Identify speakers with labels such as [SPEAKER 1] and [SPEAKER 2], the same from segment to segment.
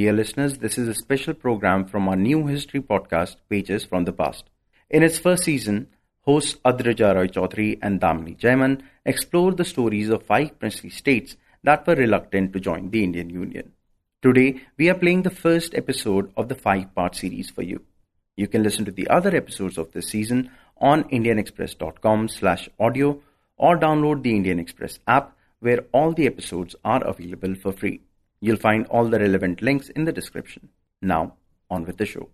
[SPEAKER 1] Dear listeners, this is a special program from our new history podcast, Pages from the Past. In its first season, hosts Adrija Roy Chaudhary and Damini Jaiman explore the stories of five princely states that were reluctant to join the Indian Union. Today, we are playing the first episode of the five part series for you. You can listen to the other episodes of this season on indianexpress.com slash audio or download the Indian Express app where all the episodes are available for free. You'll find all the relevant links in the description. Now, on with the show.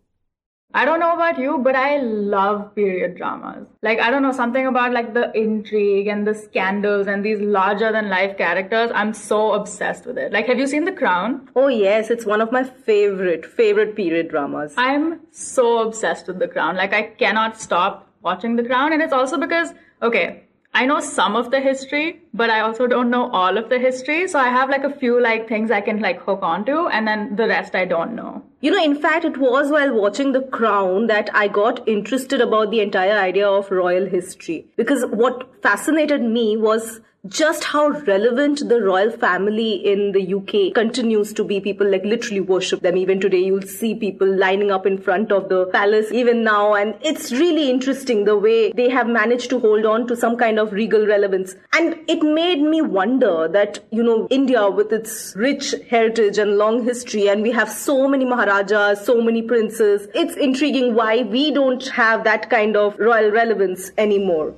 [SPEAKER 2] I don't know about you, but I love period dramas. Like, I don't know, something about like the intrigue and the scandals and these larger than life characters. I'm so obsessed with it. Like, have you seen The Crown?
[SPEAKER 3] Oh, yes, it's one of my favorite, favorite period dramas.
[SPEAKER 2] I'm so obsessed with The Crown. Like, I cannot stop watching The Crown. And it's also because, okay, I know some of the history, but I also don't know all of the history. So I have like a few like things I can like hook onto and then the rest I don't know.
[SPEAKER 3] You know, in fact, it was while watching The Crown that I got interested about the entire idea of royal history. Because what fascinated me was just how relevant the royal family in the UK continues to be. People like literally worship them. Even today, you'll see people lining up in front of the palace even now. And it's really interesting the way they have managed to hold on to some kind of regal relevance. And it made me wonder that, you know, India with its rich heritage and long history, and we have so many Maharajas, so many princes, it's intriguing why we don't have that kind of royal relevance anymore.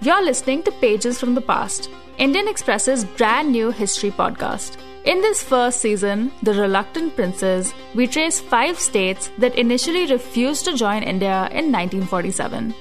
[SPEAKER 4] You're listening to Pages from the Past, Indian Express's brand new history podcast. In this first season, The Reluctant Princes, we trace five states that initially refused to join India in 1947.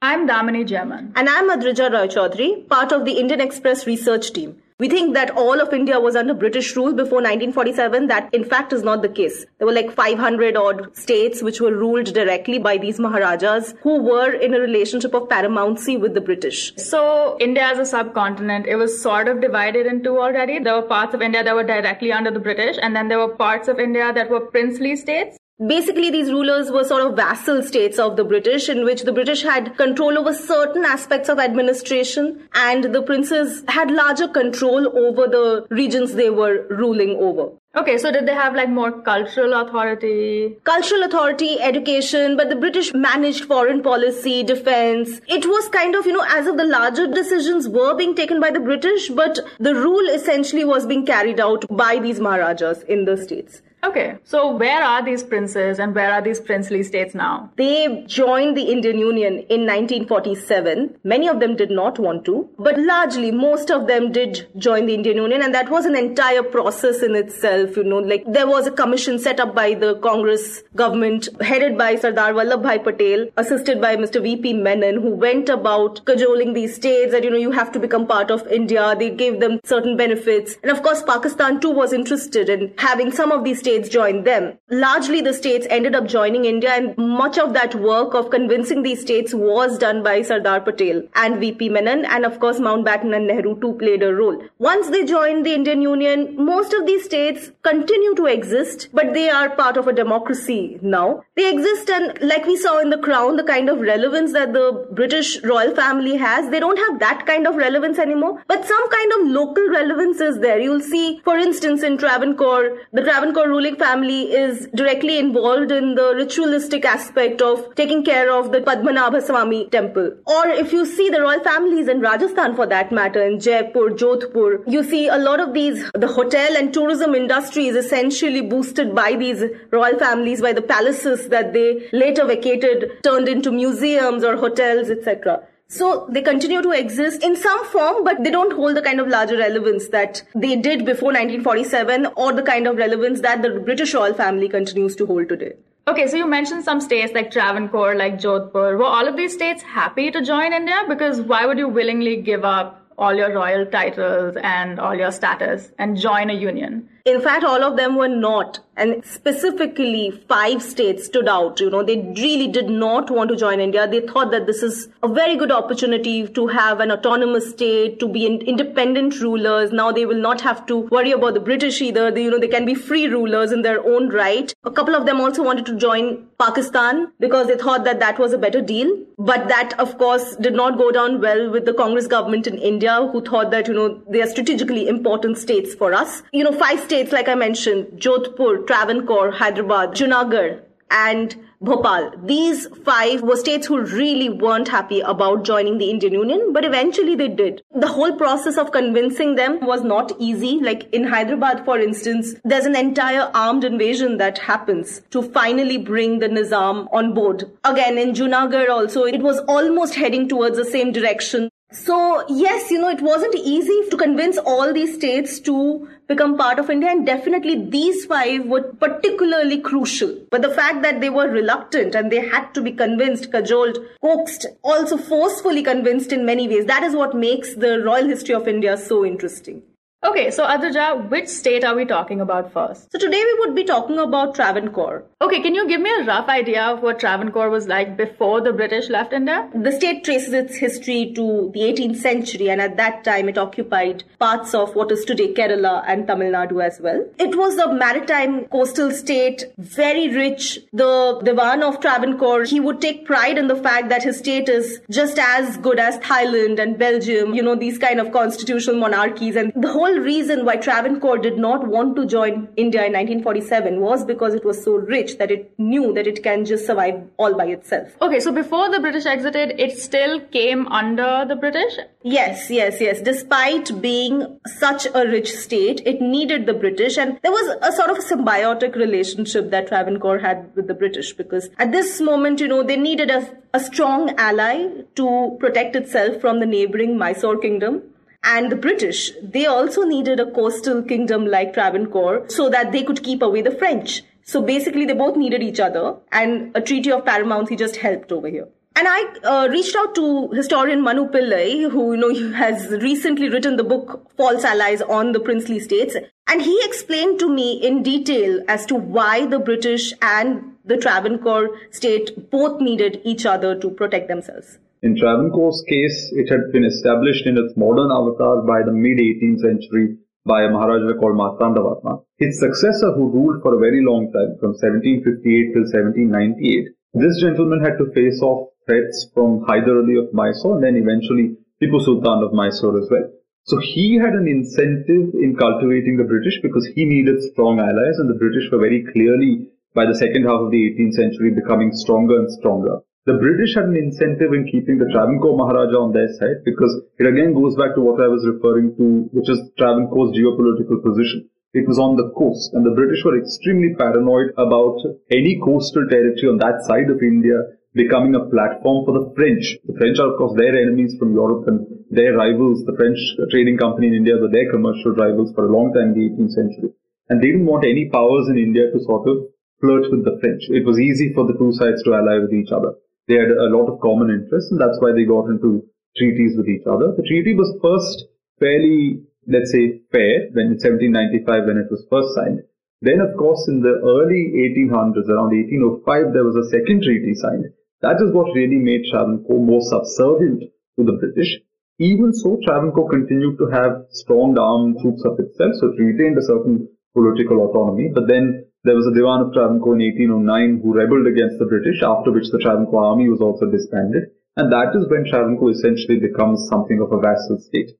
[SPEAKER 2] I'm Damini Jaiman.
[SPEAKER 3] And I'm Adrija Roy Chaudhary, part of the Indian Express research team. We think that all of India was under British rule before 1947. That, in fact, is not the case. There were like 500 odd states which were ruled directly by these Maharajas who were in a relationship of paramountcy with the British.
[SPEAKER 2] So India as a subcontinent, it was sort of divided in two already. There were parts of India that were directly under the British, and then there were parts of India that were princely states.
[SPEAKER 3] Basically, these rulers were sort of vassal states of the British, in which the British had control over certain aspects of administration, and the princes had larger control over the regions they were ruling over.
[SPEAKER 2] Okay, so did they have like more cultural authority?
[SPEAKER 3] Cultural authority, education, but the British managed foreign policy, defense. It was kind of, you know, as if the larger decisions were being taken by the British, but the rule essentially was being carried out by these Maharajas in the states.
[SPEAKER 2] Okay, so where are these princes and where are these princely states now?
[SPEAKER 3] They joined the Indian Union in 1947. Many of them did not want to, but largely most of them did join the Indian Union, and that was an entire process in itself. You know, like there was a commission set up by the Congress government, headed by Sardar Vallabhbhai Patel, assisted by Mr. V.P. Menon, who went about cajoling these states that, you know, you have to become part of India. They gave them certain benefits. And of course, Pakistan too was interested in having some of these states joined them. Largely, the states ended up joining India, and much of that work of convincing these states was done by Sardar Patel and VP Menon, and of course, Mountbatten and Nehru too played a role. Once they joined the Indian Union, most of these states continue to exist, but they are part of a democracy now. They exist, and like we saw in The Crown, the kind of relevance that the British royal family has, they don't have that kind of relevance anymore, but some kind of local relevance is there. You'll see, for instance, in Travancore, the Travancore ruling family is directly involved in the ritualistic aspect of taking care of the Padmanabha Swami temple. Or if you see the royal families in Rajasthan for that matter, in Jaipur, Jodhpur, you see a lot of these, the hotel and tourism industry is essentially boosted by these royal families, by the palaces that they later vacated, turned into museums or hotels, etc. So they continue to exist in some form, but they don't hold the kind of larger relevance that they did before 1947 or the kind of relevance that the British royal family continues to hold today.
[SPEAKER 2] Okay, so you mentioned some states like Travancore, like Jodhpur. Were all of these states happy to join India? Because why would you willingly give up all your royal titles and all your status and join a union?
[SPEAKER 3] In fact, all of them were not. And specifically, five states stood out. You know, they really did not want to join India. They thought that this is a very good opportunity to have an autonomous state, to be independent rulers. Now they will not have to worry about the British either. They, you know, they can be free rulers in their own right. A couple of them also wanted to join Pakistan because they thought that that was a better deal. But that, of course, did not go down well with the Congress government in India, who thought that, you know, they are strategically important states for us. You know, five states like I mentioned, Jodhpur, Travancore, Hyderabad, Junagadh, and Bhopal. These five were states who really weren't happy about joining the Indian Union, but eventually they did. The whole process of convincing them was not easy. Like in Hyderabad, for instance, there's an entire armed invasion that happens to finally bring the Nizam on board. Again, in Junagadh also, it was almost heading towards the same direction. So, yes, you know, it wasn't easy to convince all these states to become part of India, and definitely these five were particularly crucial. But the fact that they were reluctant and they had to be convinced, cajoled, coaxed, also forcefully convinced in many ways, that is what makes the royal history of India so interesting.
[SPEAKER 2] Okay, so Adrija, which state are we talking about first?
[SPEAKER 3] So today we would be talking about Travancore.
[SPEAKER 2] Okay, can you give me a rough idea of what Travancore was like before the British left India?
[SPEAKER 3] The state traces its history to the 18th century and at that time it occupied parts of what is today Kerala and Tamil Nadu as well. It was a maritime coastal state, very rich. The Diwan of Travancore, he would take pride in the fact that his state is just as good as Thailand and Belgium, you know, these kind of constitutional monarchies and the whole whole reason why Travancore did not want to join India in 1947 was because it was so rich that it knew that it can just survive all by itself.
[SPEAKER 2] Okay, so before the British exited, it still came under the British?
[SPEAKER 3] Yes, yes, yes. Despite being such a rich state, it needed the British, and there was a sort of symbiotic relationship that Travancore had with the British because at this moment, you know, they needed a, a strong ally to protect itself from the neighboring Mysore kingdom and the British, they also needed a coastal kingdom like Travancore so that they could keep away the French. So basically, they both needed each other, and a treaty of paramountcy just helped over here. And I uh, reached out to historian Manu Pillai, who you know has recently written the book False Allies on the Princely States, and he explained to me in detail as to why the British and the Travancore state both needed each other to protect themselves.
[SPEAKER 5] In Travancore's case, it had been established in its modern avatar by the mid 18th century by a Maharaja called Martandavarma. His successor, who ruled for a very long time, from 1758 till 1798, this gentleman had to face off threats from Hyder Ali of Mysore and then eventually Tipu Sultan of Mysore as well. So he had an incentive in cultivating the British because he needed strong allies and the British were very clearly by the second half of the 18th century becoming stronger and stronger. The British had an incentive in keeping the Travancore Maharaja on their side because it again goes back to what I was referring to, which is Travancore's geopolitical position. It was on the coast and the British were extremely paranoid about any coastal territory on that side of India becoming a platform for the French. The French are of course their enemies from Europe and their rivals. The French trading company in India were their commercial rivals for a long time in the 18th century. And they didn't want any powers in India to sort of flirt with the French. It was easy for the two sides to ally with each other. They had a lot of common interests, and that's why they got into treaties with each other. The treaty was first fairly, let's say, fair when in 1795 when it was first signed. Then, of course, in the early 1800s, around 1805, there was a second treaty signed. That is what really made Travancore more subservient to the British. Even so, Travancore continued to have strong armed troops of itself, so it retained a certain political autonomy. But then there was a Diwan of Travancore in 1809 who rebelled against the British, after which the Travancore army was also disbanded. And that is when Travancore essentially becomes something of a vassal state.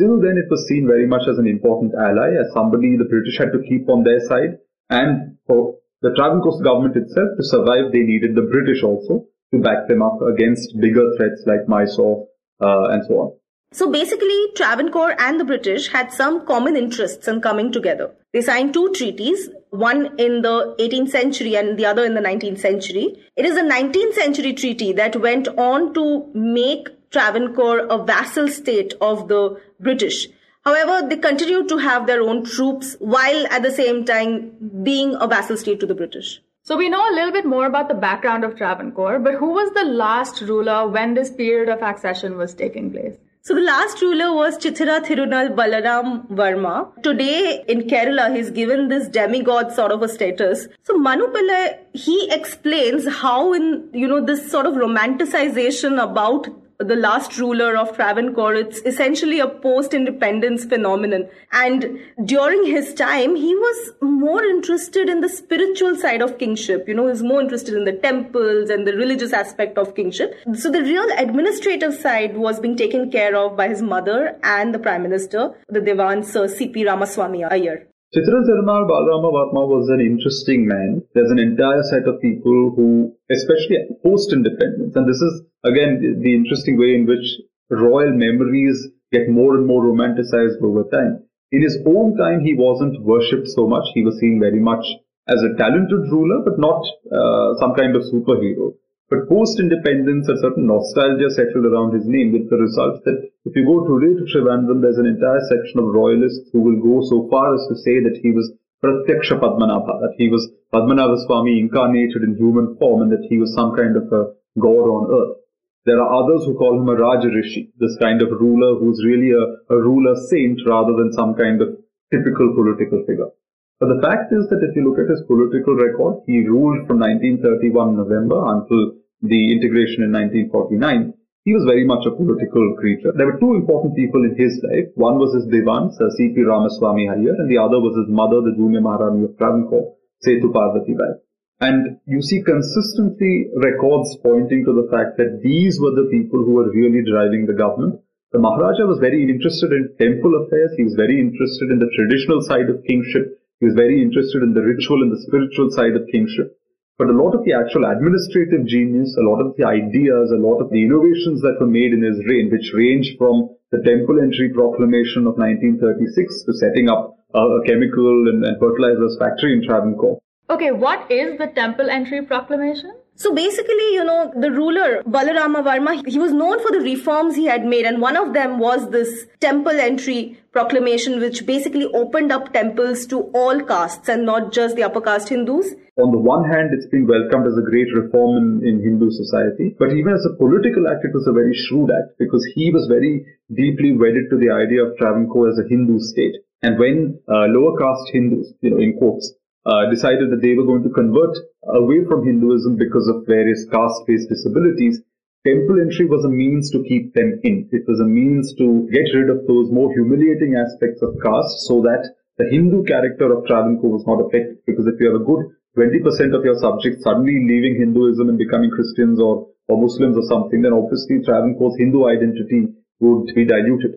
[SPEAKER 5] Till then, it was seen very much as an important ally, as somebody the British had to keep on their side. And for the Travancore government itself to survive, they needed the British also to back them up against bigger threats like Mysore uh, and so on.
[SPEAKER 3] So basically, Travancore and the British had some common interests in coming together. They signed two treaties, one in the 18th century and the other in the 19th century. It is a 19th century treaty that went on to make Travancore a vassal state of the British. However, they continued to have their own troops while at the same time being a vassal state to the British.
[SPEAKER 2] So we know a little bit more about the background of Travancore, but who was the last ruler when this period of accession was taking place?
[SPEAKER 3] So the last ruler was Chithira Thirunal Balaram Varma. Today in Kerala, he's given this demigod sort of a status. So Manu Pillai, he explains how in, you know, this sort of romanticization about the last ruler of Travancore. It's essentially a post-independence phenomenon. And during his time, he was more interested in the spiritual side of kingship. You know, he was more interested in the temples and the religious aspect of kingship. So the real administrative side was being taken care of by his mother and the prime minister, the Dewan Sir C.P. Ramaswamy Iyer.
[SPEAKER 5] Chithira Thirunal Balarama Varma was an interesting man. There's an entire set of people who, especially post-independence, and this is again the, the interesting way in which royal memories get more and more romanticized over time. In his own time, he wasn't worshipped so much. He was seen very much as a talented ruler, but not uh, some kind of superhero. But post-independence, a certain nostalgia settled around his name with the result that if you go today to Trivandrum, there's an entire section of royalists who will go so far as to say that he was Pratyaksha Padmanabha, that he was Padmanabha Swami incarnated in human form and that he was some kind of a god on earth. There are others who call him a Raja Rishi, this kind of ruler who's really a, a ruler saint rather than some kind of typical political figure. But the fact is that if you look at his political record, he ruled from 1931 November until the integration in 1949. He was very much a political creature. There were two important people in his life. One was his Dewan, Sir C.P. Ramaswamy Iyer, and the other was his mother, the junior Maharani of Travancore, Setu Parvati Bai. And you see consistently records pointing to the fact that these were the people who were really driving the government. The Maharaja was very interested in temple affairs. He was very interested in the traditional side of kingship. He was very interested in the ritual and the spiritual side of kingship. But a lot of the actual administrative genius, a lot of the ideas, a lot of the innovations that were made in his reign, which range from the temple entry proclamation of 1936 to setting up a chemical and, and fertilizers factory in Travancore.
[SPEAKER 2] Okay, what is the temple entry proclamation?
[SPEAKER 3] So basically, you know, the ruler Balarama Varma, he was known for the reforms he had made, and one of them was this temple entry proclamation, which basically opened up temples to all castes and not just the upper caste Hindus.
[SPEAKER 5] On the one hand, it's been welcomed as a great reform in, in Hindu society, but even as a political act, it was a very shrewd act because he was very deeply wedded to the idea of Travancore as a Hindu state. And when uh, lower caste Hindus, you know, in quotes, uh, decided that they were going to convert away from Hinduism because of various caste-based disabilities, temple entry was a means to keep them in. It was a means to get rid of those more humiliating aspects of caste so that the Hindu character of Travancore was not affected. Because if you have a good 20% of your subjects suddenly leaving Hinduism and becoming Christians or, or Muslims or something, then obviously Travancore's Hindu identity would be diluted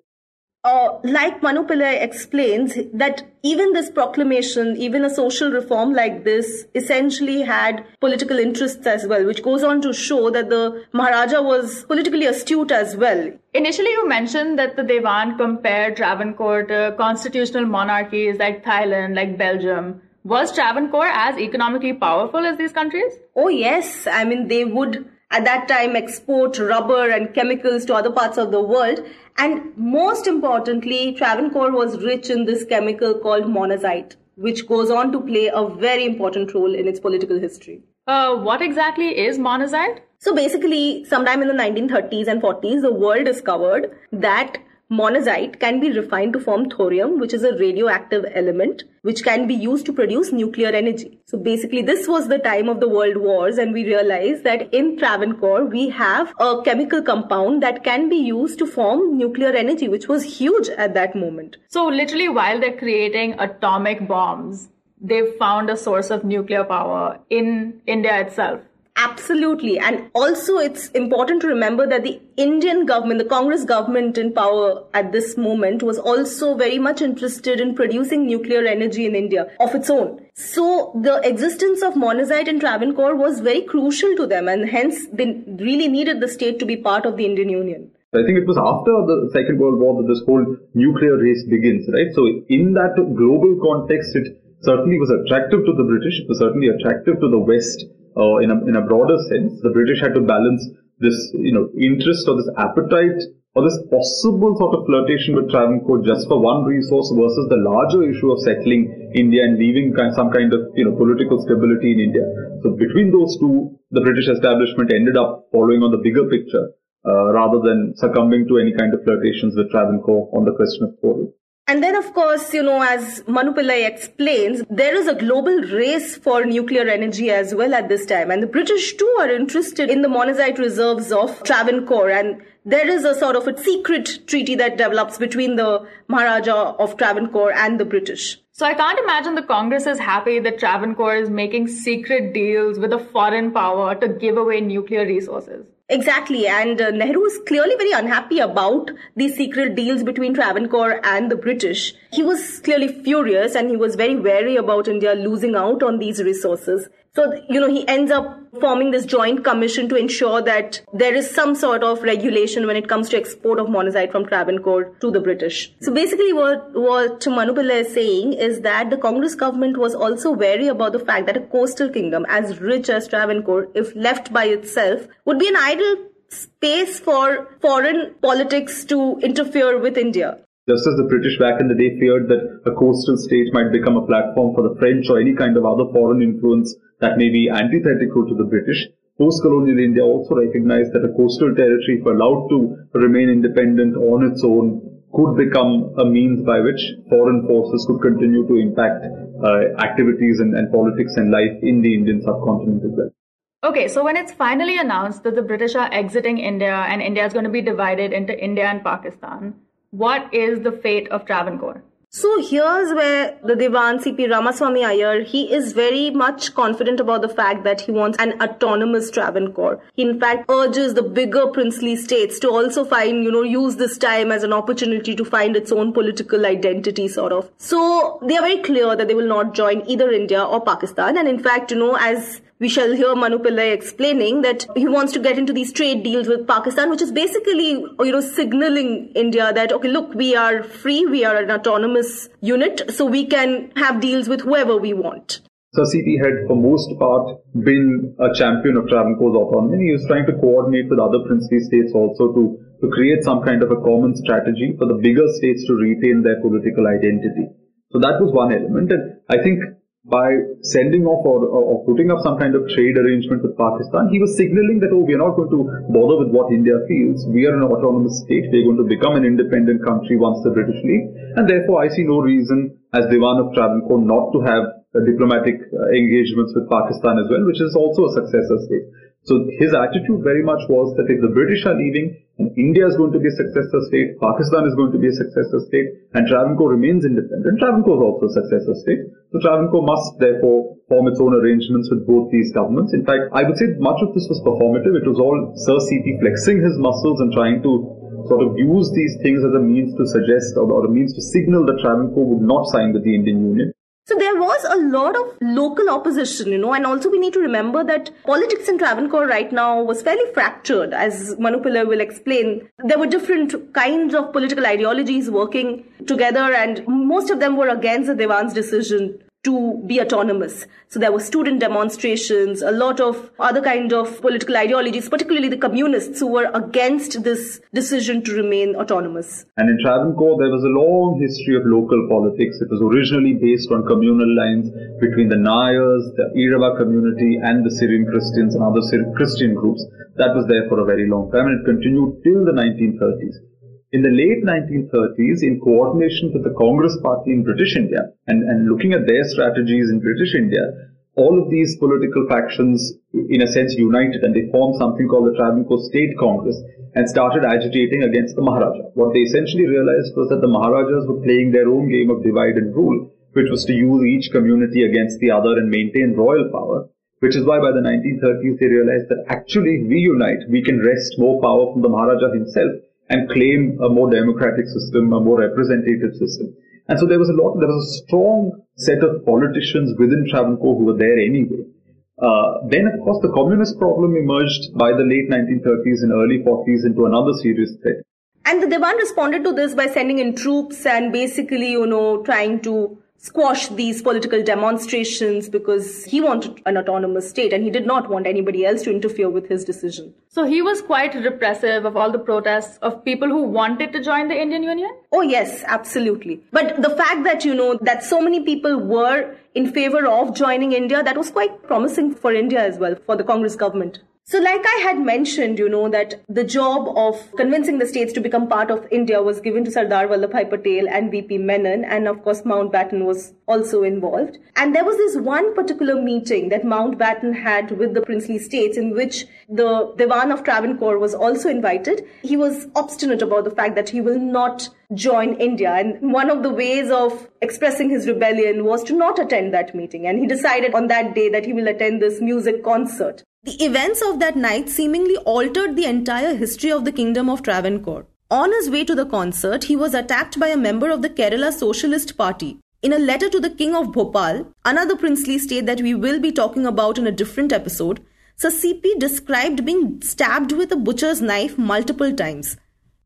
[SPEAKER 3] uh, like Manu Pillai explains, that even this proclamation, even a social reform like this, essentially had political interests as well, which goes on to show that the Maharaja was politically astute as well.
[SPEAKER 2] Initially, you mentioned that the Dewan compared Travancore to constitutional monarchies like Thailand, like Belgium. Was Travancore as economically powerful as these countries?
[SPEAKER 3] Oh, yes. I mean, they would at that time export rubber and chemicals to other parts of the world. And most importantly, Travancore was rich in this chemical called monazite, which goes on to play a very important role in its political history.
[SPEAKER 2] Uh, what exactly is monazite?
[SPEAKER 3] So basically, sometime in the 1930s and 40s, the world discovered that Monazite can be refined to form thorium, which is a radioactive element which can be used to produce nuclear energy. So basically, this was the time of the world wars, and we realized that in Travancore, we have a chemical compound that can be used to form nuclear energy, which was huge at that moment.
[SPEAKER 2] So, literally, while they're creating atomic bombs, they've found a source of nuclear power in India itself.
[SPEAKER 3] Absolutely. And also, it's important to remember that the Indian government, the Congress government in power at this moment, was also very much interested in producing nuclear energy in India of its own. So, the existence of monazite and Travancore was very crucial to them, and hence they really needed the state to be part of the Indian Union.
[SPEAKER 5] I think it was after the Second World War that this whole nuclear race begins, right? So, in that global context, it certainly was attractive to the British, it was certainly attractive to the West uh, in, a, in a broader sense, the British had to balance this, you know, interest or this appetite or this possible sort of flirtation with Travancore just for one resource versus the larger issue of settling India and leaving some kind of, you know, political stability in India. So between those two, the British establishment ended up following on the bigger picture uh, rather than succumbing to any kind of flirtations with Travancore on the question of coal.
[SPEAKER 3] And then, of course, you know, as Manu Pillai explains, there is a global race for nuclear energy as well at this time. And the British too are interested in the monazite reserves of Travancore. And there is a sort of a secret treaty that develops between the Maharaja of Travancore and the British.
[SPEAKER 2] So I can't imagine the Congress is happy that Travancore is making secret deals with a foreign power to give away nuclear resources.
[SPEAKER 3] Exactly, and uh, Nehru is clearly very unhappy about these secret deals between Travancore and the British. He was clearly furious and he was very wary about India losing out on these resources. So, you know, he ends up forming this joint commission to ensure that there is some sort of regulation when it comes to export of monazite from Travancore to the British. So basically what, what Manu is saying is that the Congress government was also wary about the fact that a coastal kingdom as rich as Travancore, if left by itself, would be an idle space for foreign politics to interfere with India.
[SPEAKER 5] Just as the British back in the day feared that a coastal state might become a platform for the French or any kind of other foreign influence that may be antithetical to the British. Post-colonial India also recognized that a coastal territory, if allowed to remain independent on its own, could become a means by which foreign forces could continue to impact uh, activities and, and politics and life in the Indian subcontinent as well.
[SPEAKER 2] Okay, so when it's finally announced that the British are exiting India and India is going to be divided into India and Pakistan, what is the fate of Travancore?
[SPEAKER 3] So here's where the Diwan CP Ramaswamy Iyer, he is very much confident about the fact that he wants an autonomous Travancore. He in fact urges the bigger princely states to also find, you know, use this time as an opportunity to find its own political identity sort of. So they are very clear that they will not join either India or Pakistan. And in fact, you know, as we shall hear Manu Pillai explaining that he wants to get into these trade deals with Pakistan, which is basically, you know, signaling India that, okay, look, we are free, we are an autonomous unit, so we can have deals with whoever we want.
[SPEAKER 5] So CP had, for most part, been a champion of Travancore's autonomy. He was trying to coordinate with other princely states also to, to create some kind of a common strategy for the bigger states to retain their political identity. So that was one element. And I think by sending off or, or, putting up some kind of trade arrangement with Pakistan, he was signaling that, oh, we are not going to bother with what India feels. We are an autonomous state. We are going to become an independent country once the British leave. And therefore, I see no reason as Diwan of Travancore not to have diplomatic uh, engagements with Pakistan as well, which is also a successor state. So his attitude very much was that if the British are leaving, and India is going to be a successor state, Pakistan is going to be a successor state, and Travancore remains independent. Travancore is also a successor state. So Travancore must therefore form its own arrangements with both these governments. In fact, I would say much of this was performative. It was all Sir CP flexing his muscles and trying to sort of use these things as a means to suggest or, or a means to signal that Travancore would not sign with the Indian Union.
[SPEAKER 3] So there was a lot of local opposition, you know, and also we need to remember that politics in Travancore right now was fairly fractured, as Manu Pillai will explain. There were different kinds of political ideologies working together, and most of them were against the Diwan's decision to be autonomous. So there were student demonstrations, a lot of other kind of political ideologies, particularly the communists who were against this decision to remain autonomous.
[SPEAKER 5] And in Travancore, there was a long history of local politics. It was originally based on communal lines between the Nayars, the Irava community, and the Syrian Christians and other Christian groups. That was there for a very long time and it continued till the 1930s. In the late 1930s, in coordination with the Congress Party in British India and, and looking at their strategies in British India, all of these political factions, in a sense, united and they formed something called the Travancore State Congress and started agitating against the Maharaja. What they essentially realized was that the Maharajas were playing their own game of divide and rule, which was to use each community against the other and maintain royal power. which is why by the 1930s they realized that actually if we unite, we can wrest more power from the Maharaja himself and claim a more democratic system, a more representative system. And so there was a lot, there was a strong set of politicians within Travancore who were there anyway. Uh, then, of course, the communist problem emerged by the late 1930s and early 40s into another serious threat.
[SPEAKER 3] And the Dewan responded to this by sending in troops and basically, you know, trying to squash these political demonstrations because he wanted an autonomous state and he did not want anybody else to interfere with his decision.
[SPEAKER 2] So he was quite repressive of all the protests of people who wanted to join the Indian Union?
[SPEAKER 3] Oh, yes, absolutely. But the fact that, you know, that so many people were in favor of joining India, that was quite promising for India as well, for the Congress government. So, like I had mentioned, you know, that the job of convincing the states to become part of India was given to Sardar Vallabhbhai Patel and VP Menon, and of course, Mountbatten was also involved. And there was this one particular meeting that Mountbatten had with the princely states in which the Dewan of Travancore was also invited. He was obstinate about the fact that he will not join India. And one of the ways of expressing his rebellion was to not attend that meeting. And he decided on that day that he will attend this music concert. The events of that night seemingly altered the entire history of the Kingdom of Travancore. On his way to the concert, he was attacked by a member of the Kerala Socialist Party. In a letter to the King of Bhopal, another princely state that we will be talking about in a different episode, Sir CP described being stabbed with a butcher's knife multiple times.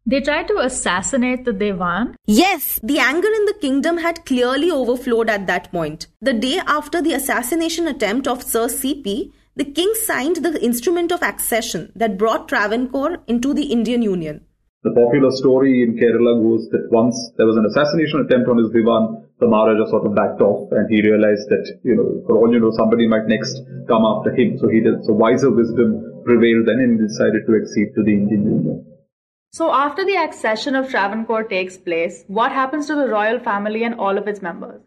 [SPEAKER 4] They tried to assassinate the Dewan?
[SPEAKER 3] Yes, the anger in the kingdom had clearly overflowed at that point. The day after the assassination attempt of Sir CP, the king signed the instrument of accession that brought Travancore into the Indian Union.
[SPEAKER 5] The popular story in Kerala goes that once there was an assassination attempt on his divan, the Maharaja sort of backed off and he realized that, you know, for all you know, somebody might next come after him. So he did, so wiser wisdom prevailed then and he decided to accede to the Indian Union.
[SPEAKER 2] So after the accession of Travancore takes place, what happens to the royal family and all of its members?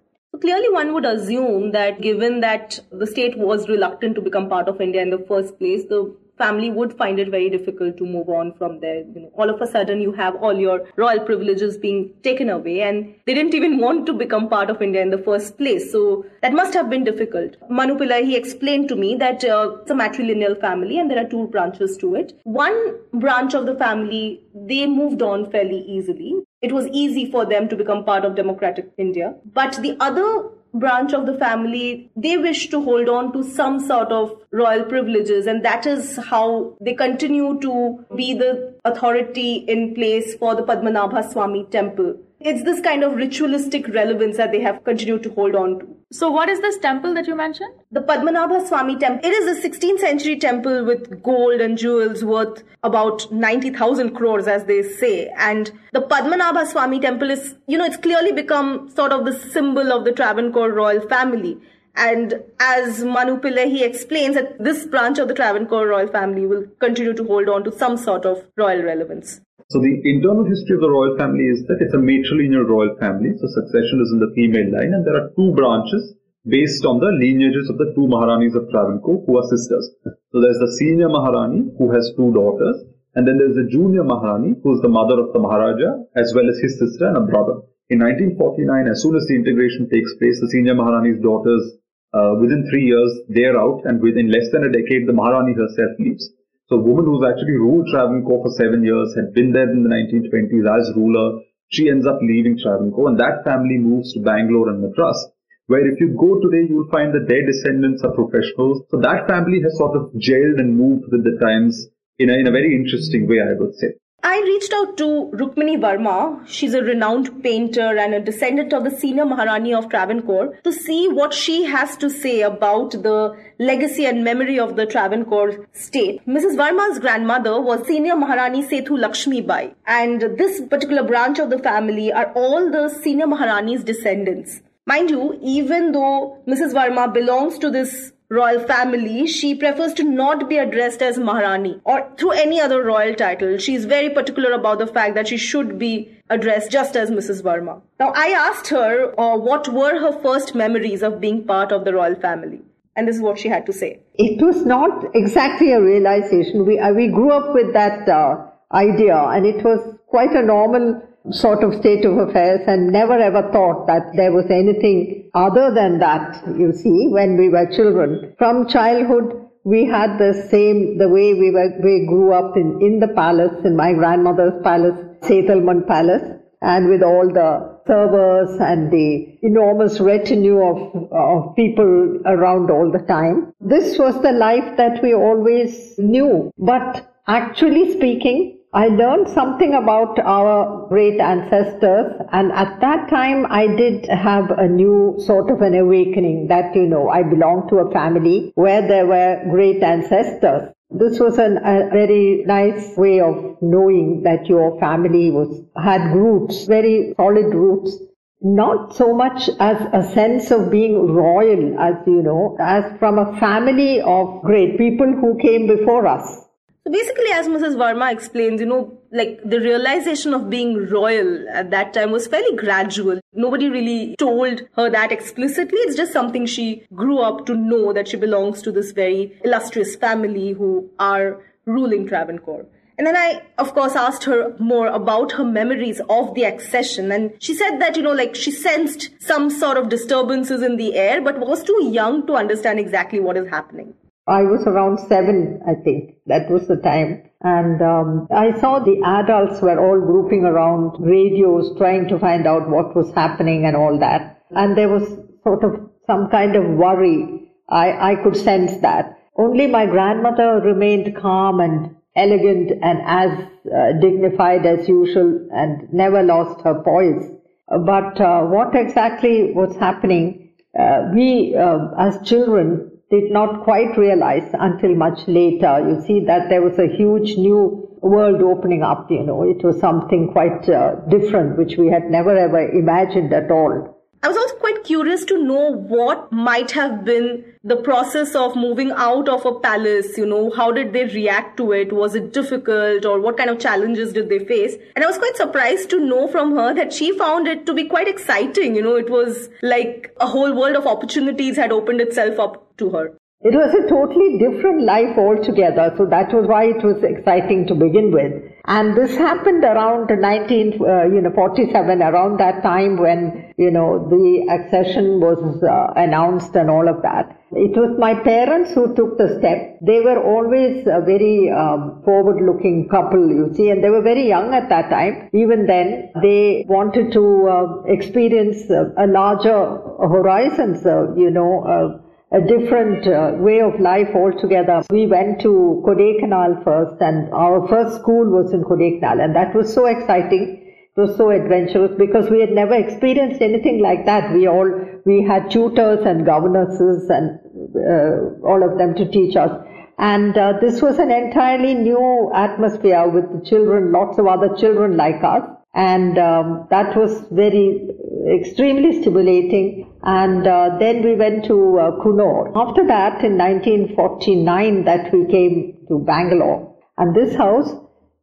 [SPEAKER 3] Clearly, one would assume that given that the state was reluctant to become part of India in the first place, the family would find it very difficult to move on from there. You know, all of a sudden, you have all your royal privileges being taken away, and they didn't even want to become part of India in the first place. So that must have been difficult. Manu Pillai, he explained to me that uh, it's a matrilineal family, and there are two branches to it. One branch of the family, they moved on fairly easily. It was easy for them to become part of democratic India. But the other branch of the family, they wish to hold on to some sort of royal privileges, and that is how they continue to be the authority in place for the Padmanabha Swami temple. It's this kind of ritualistic relevance that they have continued to hold on to.
[SPEAKER 2] So, what is this temple that you mentioned?
[SPEAKER 3] The Padmanabha Swami temple. It is a 16th century temple with gold and jewels worth about 90,000 crores, as they say. And the Padmanabha Swami temple is, you know, it's clearly become sort of the symbol of the Travancore royal family. And as Manu Pillai, he explains that this branch of the Travancore royal family will continue to hold on to some sort of royal relevance.
[SPEAKER 5] So the internal history of the royal family is that it's a matrilineal royal family. So succession is in the female line and there are two branches based on the lineages of the two Maharanis of Travancore who are sisters. So there's the senior Maharani who has two daughters and then there's the junior Maharani who is the mother of the Maharaja as well as his sister and a brother. In 1949, as soon as the integration takes place, the senior Maharani's daughters, uh, within three years, they're out and within less than a decade, the Maharani herself leaves. So a woman who's actually ruled Travancore for seven years, had been there in the 1920s as ruler. She ends up leaving Travancore and that family moves to Bangalore and Madras, where if you go today, you'll find that their descendants are professionals. So that family has sort of jailed and moved with the times in a, in a very interesting way, I would say.
[SPEAKER 3] I reached out to Rukmini Varma. She's a renowned painter and a descendant of the senior Maharani of Travancore to see what she has to say about the legacy and memory of the Travancore state. Mrs. Varma's grandmother was senior Maharani Sethu Lakshmi Bai and this particular branch of the family are all the senior Maharani's descendants. Mind you, even though Mrs. Verma belongs to this royal family, she prefers to not be addressed as Maharani or through any other royal title. She is very particular about the fact that she should be addressed just as Mrs. Varma. Now, I asked her uh, what were her first memories of being part of the royal family. And this is what she had to say.
[SPEAKER 6] It was not exactly a realization. We, uh, we grew up with that uh, idea, and it was quite a normal sort of state of affairs and never ever thought that there was anything other than that, you see, when we were children. From childhood, we had the same, the way we were, we grew up in, in the palace, in my grandmother's palace, Satelmond Palace, and with all the servers and the enormous retinue of, of people around all the time. This was the life that we always knew. But actually speaking, I learned something about our great ancestors and at that time I did have a new sort of an awakening that, you know, I belong to a family where there were great ancestors. This was an, a very nice way of knowing that your family was, had roots, very solid roots not so much as a sense of being royal, as you know, as from a family of great people who came before us.
[SPEAKER 3] So basically, as Mrs. Varma explains, you know, like the realization of being royal at that time was fairly gradual. Nobody really told her that explicitly. It's just something she grew up to know that she belongs to this very illustrious family who are ruling Travancore. And then I, of course, asked her more about her memories of the accession. And she said that, you know, like she sensed some sort of disturbances in the air, but was too young to understand exactly what is happening.
[SPEAKER 6] I was around seven, I think. That was the time. And um, I saw the adults were all grouping around radios trying to find out what was happening and all that. And there was sort of some kind of worry. I, I could sense that. Only my grandmother remained calm and elegant and as uh, dignified as usual and never lost her poise. But uh, what exactly was happening, uh, we uh, as children did not quite realize until much later. You see that there was a huge new world opening up, you know. It was something quite uh, different, which we had never ever imagined at all.
[SPEAKER 3] I was also quite curious to know what might have been the process of moving out of a palace. You know, how did they react to it? Was it difficult or what kind of challenges did they face? And I was quite surprised to know from her that she found it to be quite exciting. You know, it was like a whole world of opportunities had opened itself up to her.
[SPEAKER 6] It was a totally different life altogether, so that was why it was exciting to begin with. And this happened around 19, uh, you know, 47, around that time when, you know, the accession was uh, announced and all of that. It was my parents who took the step. They were always a very um, forward-looking couple, you see, and they were very young at that time. Even then, they wanted to uh, experience a larger horizons, you know, uh, a different uh, way of life altogether. We went to Kodaikanal first and our first school was in Kodaikanal and that was so exciting. It was so adventurous because we had never experienced anything like that. We all, we had tutors and governesses and uh, all of them to teach us. And uh, this was an entirely new atmosphere with the children, lots of other children like us. And um, that was very, extremely stimulating and uh, then we went to uh, Coonoor. After that, in 1949, that we came to Bangalore. And this house,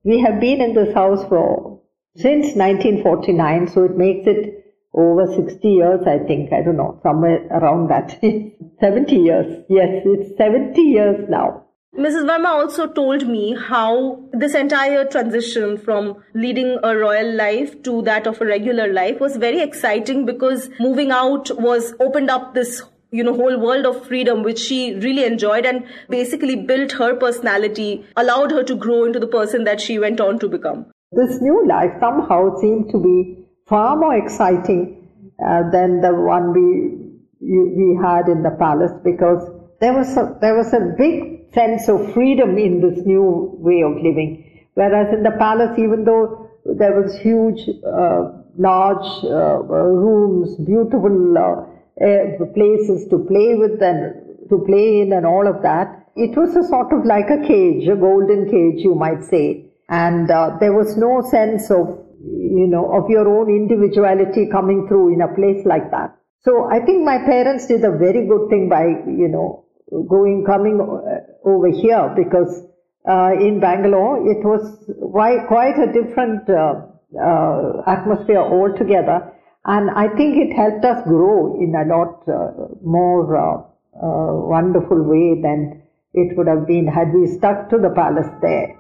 [SPEAKER 6] we have been in this house for since 1949, so it makes it over 60 years, I think. I don't know, somewhere around that. 70 years. Yes, it's 70 years now.
[SPEAKER 3] Mrs. Varma also told me how this entire transition from leading a royal life to that of a regular life was very exciting because moving out was opened up this you know whole world of freedom which she really enjoyed and basically built her personality allowed her to grow into the person that she went on to become
[SPEAKER 6] this new life somehow seemed to be far more exciting uh, than the one we we had in the palace because there was a, there was a big sense of freedom in this new way of living. Whereas in the palace, even though there was huge, uh, large uh, rooms, beautiful uh, places to play with and to play in and all of that, it was a sort of like a cage, a golden cage, you might say. And uh, there was no sense of, you know, of your own individuality coming through in a place like that. So I think my parents did a very good thing by, you know, going coming uh, over here because uh, in Bangalore it was quite a different uh, uh, atmosphere altogether, and I think it helped us grow in a lot uh, more wonderful way than it would have been had we stuck to the palace there.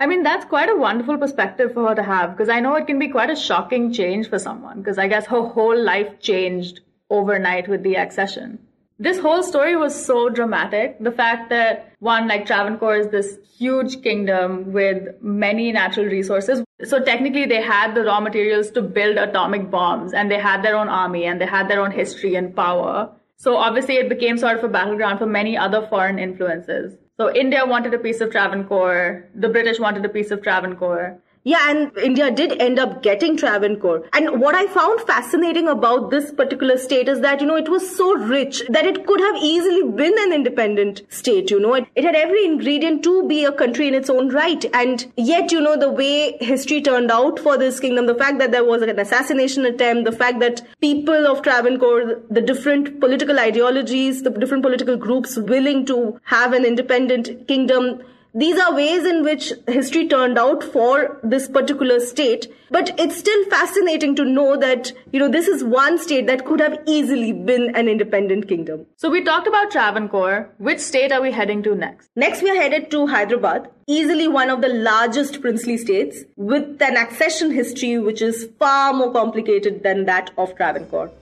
[SPEAKER 2] I mean, that's quite a wonderful perspective for her to have because I know it can be quite a shocking change for someone because I guess her whole life changed overnight with the accession. This whole story was so dramatic. The fact that one, like Travancore is this huge kingdom with many natural resources. So technically they had the raw materials to build atomic bombs and they had their own army and they had their own history and power. So obviously it became sort of a battleground for many other foreign influences. So India wanted a piece of Travancore. The British wanted a piece of Travancore.
[SPEAKER 3] Yeah, and India did end up getting Travancore. And what I found fascinating about this particular state is that, you know, it was so rich that it could have easily been an independent state, you know. It, it had every ingredient to be a country in its own right. And yet, you know, the way history turned out for this kingdom, the fact that there was an assassination attempt, the fact that people of Travancore, the different political ideologies, the different political groups willing to have an independent kingdom, these are ways in which history turned out for this particular state. But it's still fascinating to know that, you know, this is one state that could have easily been an independent kingdom.
[SPEAKER 2] So we talked about Travancore. Which state are we heading to next?
[SPEAKER 3] Next, we are headed to Hyderabad, easily one of the largest princely states with an accession history which is far more complicated than that of Travancore.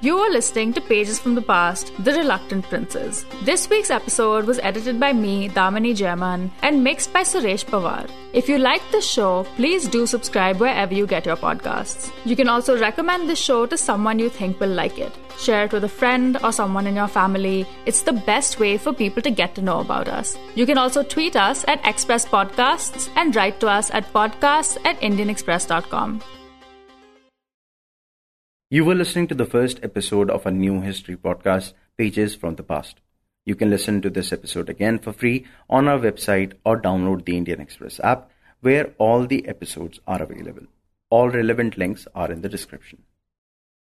[SPEAKER 4] You are listening to Pages from the Past, The Reluctant Princes. This week's episode was edited by me, Damini Jaiman, and mixed by Suresh Pawar. If you like the show, please do subscribe wherever you get your podcasts. You can also recommend this show to someone you think will like it. Share it with a friend or someone in your family. It's the best way for people to get to know about us. You can also tweet us at Express Podcasts and write to us at podcasts at indianexpress.com.
[SPEAKER 1] You were listening to the first episode of a new history podcast, Pages from the Past. You can listen to this episode again for free on our website or download the Indian Express app, where all the episodes are available. All relevant links are in the description.